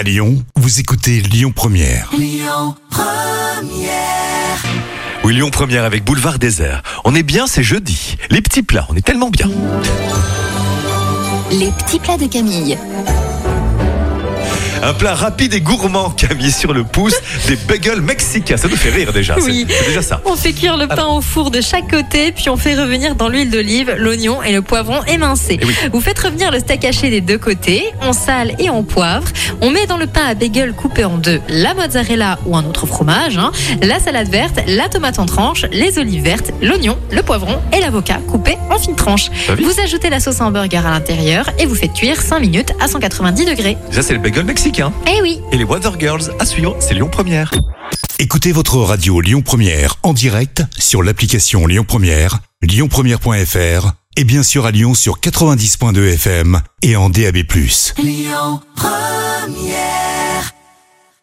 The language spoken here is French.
À Lyon, vous écoutez Lyon Première. Oui, Lyon Première avec Boulevard Désert. On est bien, c'est jeudi. Les petits plats, on est tellement bien. Les petits plats de Camille. Un plat rapide et gourmand qui a mis sur le pouce des bagels mexicains. Ça nous fait rire déjà. c'est- Oui. C'est déjà ça. On fait cuire le pain au four de chaque côté, puis on fait revenir dans l'huile d'olive l'oignon et le poivron émincé. Eh oui. Vous faites revenir le steak haché des deux côtés, on sale et on poivre. On met dans le pain à bagel coupé en deux la mozzarella ou un autre fromage, hein, la salade verte, la tomate en tranches, les olives vertes, l'oignon, le poivron et l'avocat coupé en fines tranches. Bah. Vous ajoutez la sauce hamburger à l'intérieur et vous faites cuire 5 minutes à 190 degrés. Ça, c'est le bagel mexicain. Eh oui Et les Water Girls à suivre, c'est Lyon Première. Écoutez votre radio Lyon Première en direct sur l'application Lyon Première, lyonpremière.fr et bien sûr à Lyon sur 90.2 FM et en DAB+.